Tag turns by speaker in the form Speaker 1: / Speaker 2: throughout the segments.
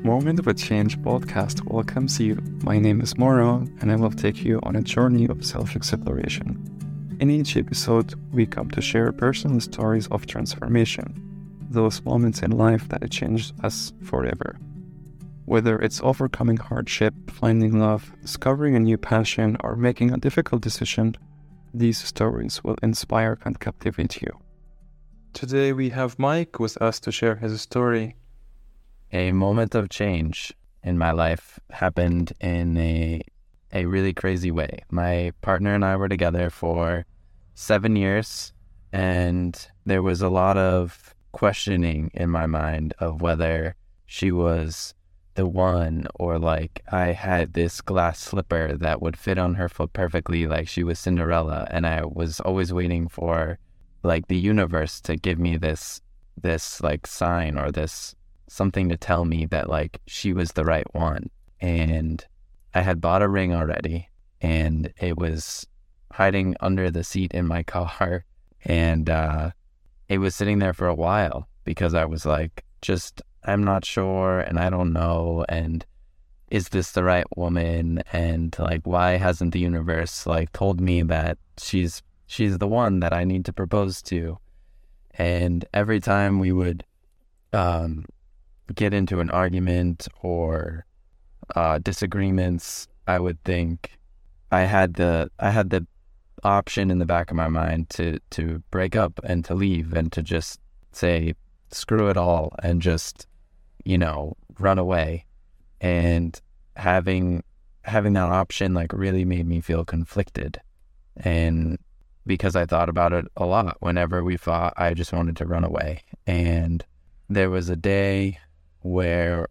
Speaker 1: Moment of a Change podcast welcomes you. My name is Moro, and I will take you on a journey of self exploration. In each episode, we come to share personal stories of transformation, those moments in life that changed us forever. Whether it's overcoming hardship, finding love, discovering a new passion, or making a difficult decision, these stories will inspire and captivate you. Today we have Mike with us to share his story.
Speaker 2: A moment of change in my life happened in a a really crazy way. My partner and I were together for 7 years and there was a lot of questioning in my mind of whether she was the one or like I had this glass slipper that would fit on her foot perfectly like she was Cinderella and I was always waiting for like the universe to give me this this like sign or this something to tell me that like she was the right one. And I had bought a ring already and it was hiding under the seat in my car. And uh it was sitting there for a while because I was like just I'm not sure and I don't know and is this the right woman? And like why hasn't the universe like told me that she's she's the one that I need to propose to? And every time we would um get into an argument or uh disagreements I would think I had the I had the option in the back of my mind to to break up and to leave and to just say screw it all and just you know, run away. And having having that option like really made me feel conflicted. And because I thought about it a lot whenever we fought, I just wanted to run away. And there was a day where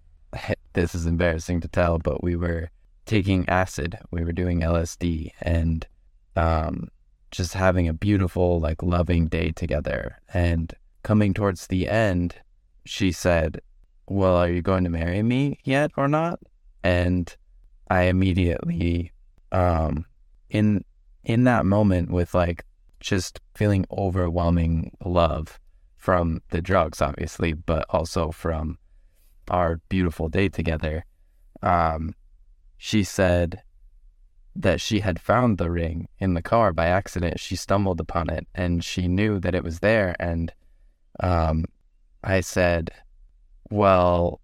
Speaker 2: this is embarrassing to tell, but we were taking acid. We were doing LSD and um, just having a beautiful, like loving day together. And coming towards the end, she said, well, are you going to marry me yet or not? And I immediately, um, in in that moment, with like just feeling overwhelming love from the drugs, obviously, but also from our beautiful day together, um, she said that she had found the ring in the car by accident. She stumbled upon it and she knew that it was there. And um, I said, well,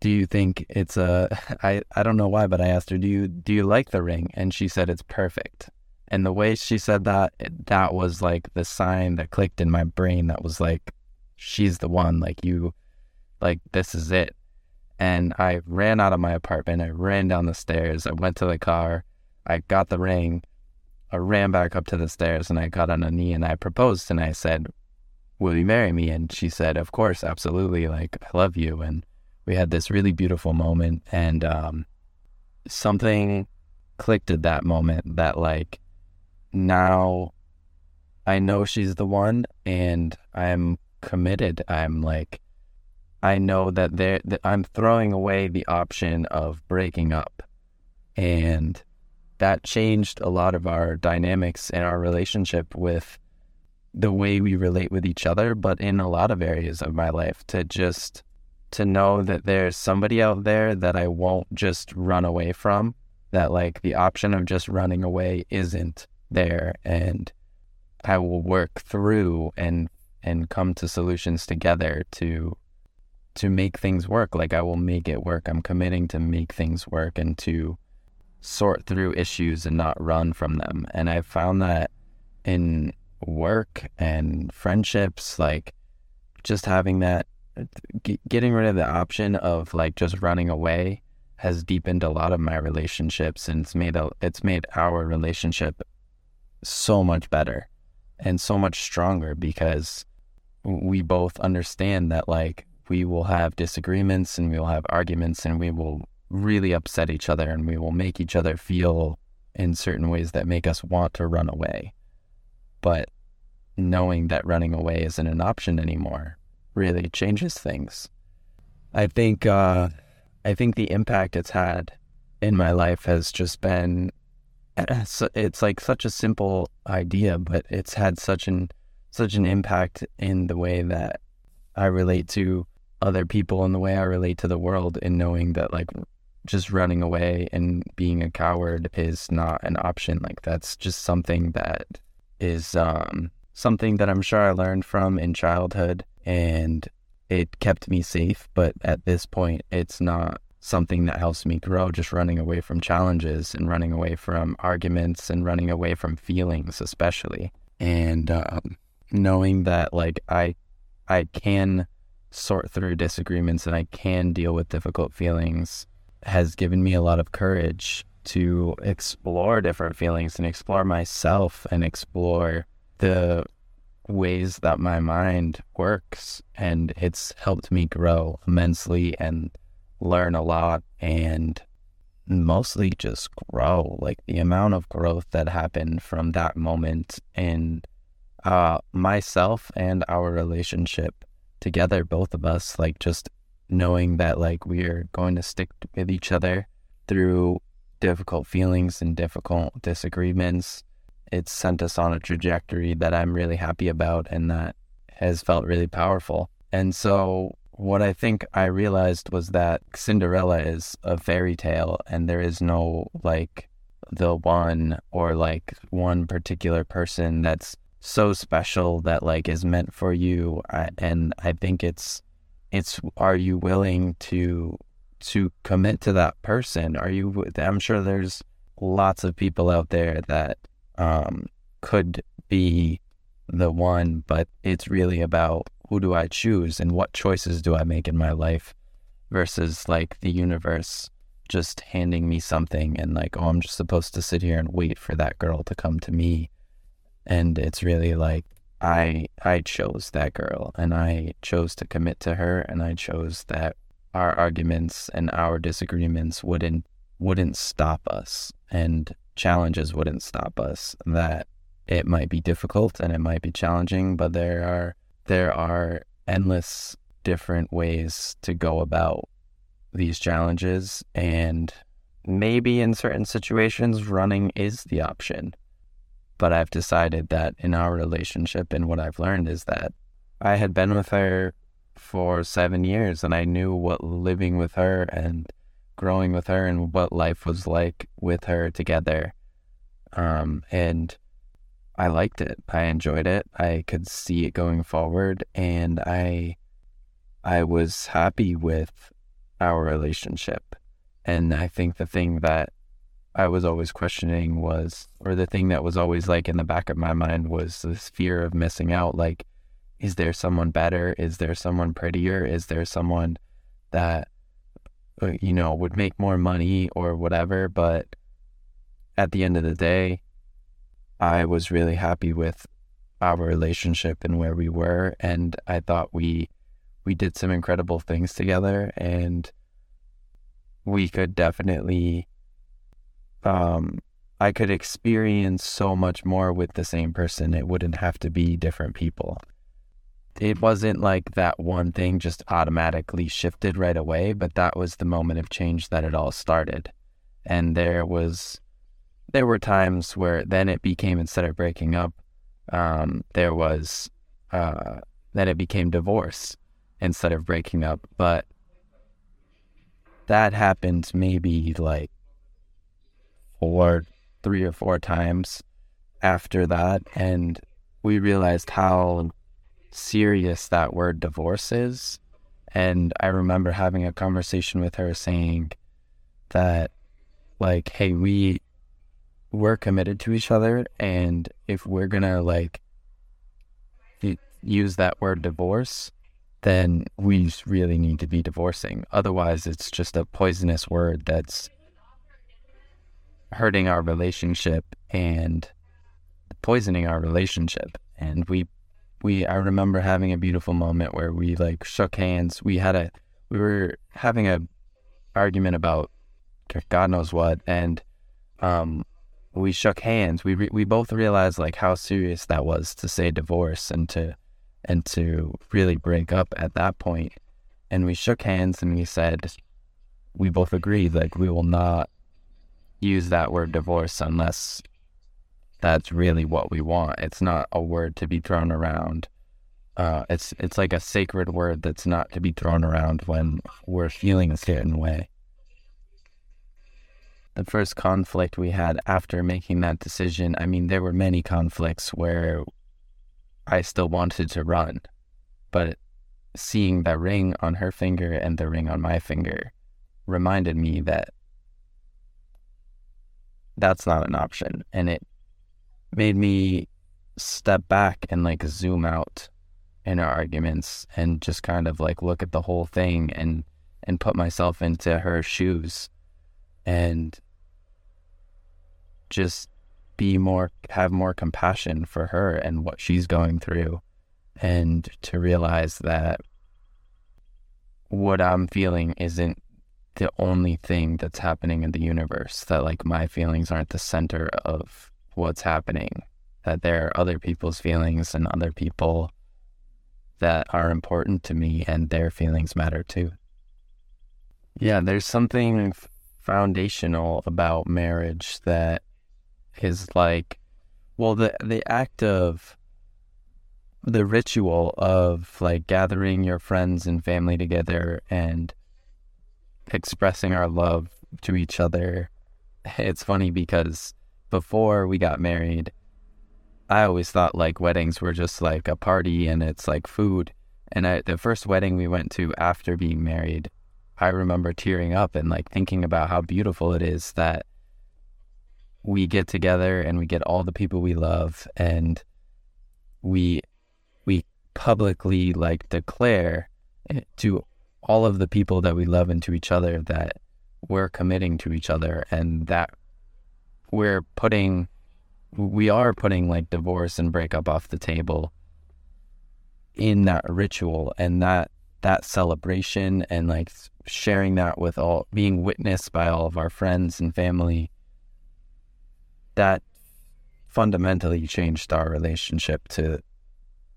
Speaker 2: do you think it's a I, I don't know why, but I asked her, do you do you like the ring? And she said it's perfect. And the way she said that, that was like the sign that clicked in my brain that was like, she's the one, like you, like this is it. And I ran out of my apartment. I ran down the stairs. I went to the car. I got the ring. I ran back up to the stairs and I got on a knee and I proposed and I said, will you marry me? And she said, of course, absolutely. Like, I love you. And we had this really beautiful moment. And um, something clicked at that moment that, like, now I know she's the one and I'm committed. I'm like, I know that there that I'm throwing away the option of breaking up. And that changed a lot of our dynamics in our relationship with the way we relate with each other, but in a lot of areas of my life to just to know that there's somebody out there that I won't just run away from, that like the option of just running away isn't there and I will work through and and come to solutions together to to make things work. Like I will make it work. I'm committing to make things work and to sort through issues and not run from them. And I found that in work and friendships, like just having that, g- getting rid of the option of like just running away has deepened a lot of my relationships and it's made a, it's made our relationship so much better and so much stronger because we both understand that like we will have disagreements and we will have arguments and we will really upset each other and we will make each other feel in certain ways that make us want to run away. But knowing that running away isn't an option anymore really changes things. I think uh, I think the impact it's had in my life has just been it's like such a simple idea, but it's had such an such an impact in the way that I relate to other people and the way I relate to the world and knowing that like just running away and being a coward is not an option. Like that's just something that is um, something that I'm sure I learned from in childhood and it kept me safe. But at this point, it's not something that helps me grow, just running away from challenges and running away from arguments and running away from feelings, especially. And um, knowing that like I, I can sort through disagreements and I can deal with difficult feelings has given me a lot of courage to explore different feelings and explore myself and explore the ways that my mind works. And it's helped me grow immensely and learn a lot and mostly just grow. Like the amount of growth that happened from that moment in uh, myself and our relationship together, both of us, like just knowing that like we're going to stick with each other through difficult feelings and difficult disagreements. It's sent us on a trajectory that I'm really happy about and that has felt really powerful. And so, what I think I realized was that Cinderella is a fairy tale and there is no like the one or like one particular person that's so special that like is meant for you. I, and I think it's it's are you willing to to commit to that person? Are you? I'm sure there's lots of people out there that um, could be the one, but it's really about who do I choose and what choices do I make in my life versus like the universe just handing me something and like, oh, I'm just supposed to sit here and wait for that girl to come to me. And it's really like, I I chose that girl and I chose to commit to her and I chose that our arguments and our disagreements wouldn't wouldn't stop us and challenges wouldn't stop us that it might be difficult and it might be challenging but there are there are endless different ways to go about these challenges and maybe in certain situations running is the option but I've decided that in our relationship and what I've learned is that I had been with her for seven years and I knew what living with her and growing with her and what life was like with her together. Um, and I liked it. I enjoyed it. I could see it going forward and I I was happy with our relationship. And I think the thing that I was always questioning was, or the thing that was always like in the back of my mind was this fear of missing out. Like, is there someone better? Is there someone prettier? Is there someone that, uh, you know, would make more money or whatever? But at the end of the day, I was really happy with our relationship and where we were. And I thought we, we did some incredible things together and we could definitely um, I could experience so much more with the same person. It wouldn't have to be different people. It wasn't like that one thing just automatically shifted right away, but that was the moment of change that it all started. And there was, there were times where then it became instead of breaking up, um, there was, uh, then it became divorce instead of breaking up. But that happened maybe like four, three or four times after that. And we realized how serious that word divorce is. And I remember having a conversation with her saying that, like, hey, we, we're committed to each other. And if we're going to, like, use that word divorce, then we really need to be divorcing. Otherwise, it's just a poisonous word that's hurting our relationship and poisoning our relationship. And we, we, I remember having a beautiful moment where we like shook hands. We had a, we were having a argument about God knows what, and um, we shook hands. We re- we both realized like how serious that was to say divorce and to and to really break up at that point. And we shook hands and we said we both agreed like we will not use that word divorce unless that's really what we want. It's not a word to be thrown around uh, it's it's like a sacred word that's not to be thrown around when we're feeling a certain way. The first conflict we had after making that decision, I mean, there were many conflicts where I still wanted to run, but seeing the ring on her finger and the ring on my finger reminded me that that's not an option. And it made me step back and like zoom out in our arguments and just kind of like look at the whole thing and and put myself into her shoes and just be more have more compassion for her and what she's going through and to realize that what I'm feeling isn't the only thing that's happening in the universe that like my feelings aren't the center of what's happening that there are other people's feelings and other people that are important to me and their feelings matter too. Yeah, there's something foundational about marriage that is like well the the act of the ritual of like gathering your friends and family together and expressing our love to each other. It's funny because before we got married, I always thought like weddings were just like a party and it's like food. And I, the first wedding we went to after being married, I remember tearing up and like thinking about how beautiful it is that we get together and we get all the people we love and we we publicly like declare to all of the people that we love and to each other that we're committing to each other and that we're putting we are putting like divorce and breakup off the table in that ritual and that that celebration and like sharing that with all being witnessed by all of our friends and family that fundamentally changed our relationship to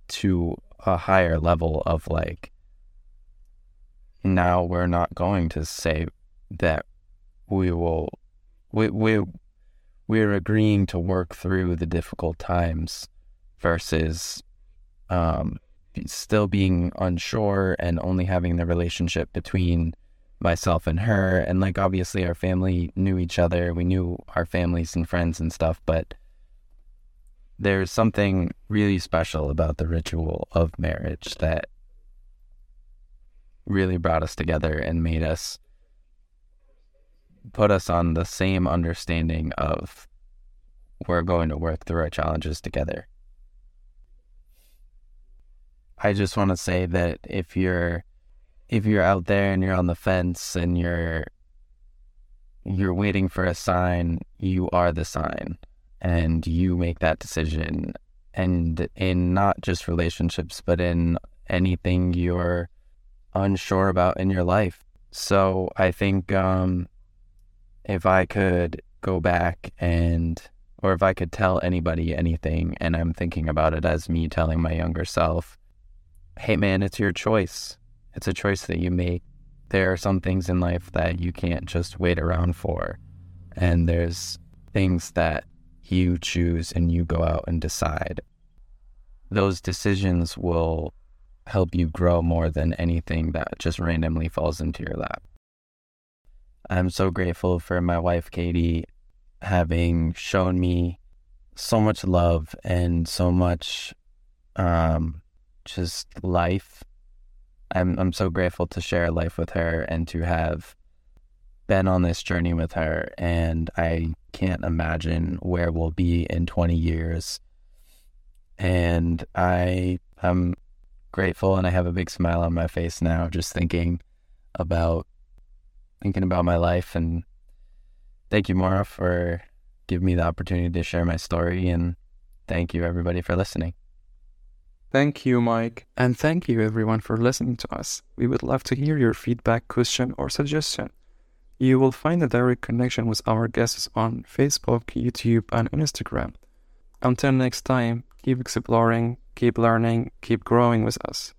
Speaker 2: to a higher level of like now we're not going to say that we will we we we're agreeing to work through the difficult times versus um, still being unsure and only having the relationship between myself and her. And like, obviously, our family knew each other. We knew our families and friends and stuff, but there's something really special about the ritual of marriage that really brought us together and made us put us on the same understanding of we're going to work through our challenges together. I just want to say that if you're if you're out there and you're on the fence and you're you're waiting for a sign, you are the sign and you make that decision and in not just relationships but in anything you're unsure about in your life. So I think um if I could go back and, or if I could tell anybody anything, and I'm thinking about it as me telling my younger self, hey man, it's your choice. It's a choice that you make. There are some things in life that you can't just wait around for. And there's things that you choose and you go out and decide. Those decisions will help you grow more than anything that just randomly falls into your lap. I'm so grateful for my wife, Katie, having shown me so much love and so much um, just life. I'm I'm so grateful to share life with her and to have been on this journey with her and I can't imagine where we'll be in 20 years. And I am grateful and I have a big smile on my face now just thinking about thinking about my life. And thank you, Mara for giving me the opportunity to share my story. And thank you, everybody, for listening.
Speaker 1: Thank you, Mike. And thank you, everyone, for listening to us. We would love to hear your feedback, question, or suggestion. You will find a direct connection with our guests on Facebook, YouTube, and Instagram. Until next time, keep exploring, keep learning, keep growing with us.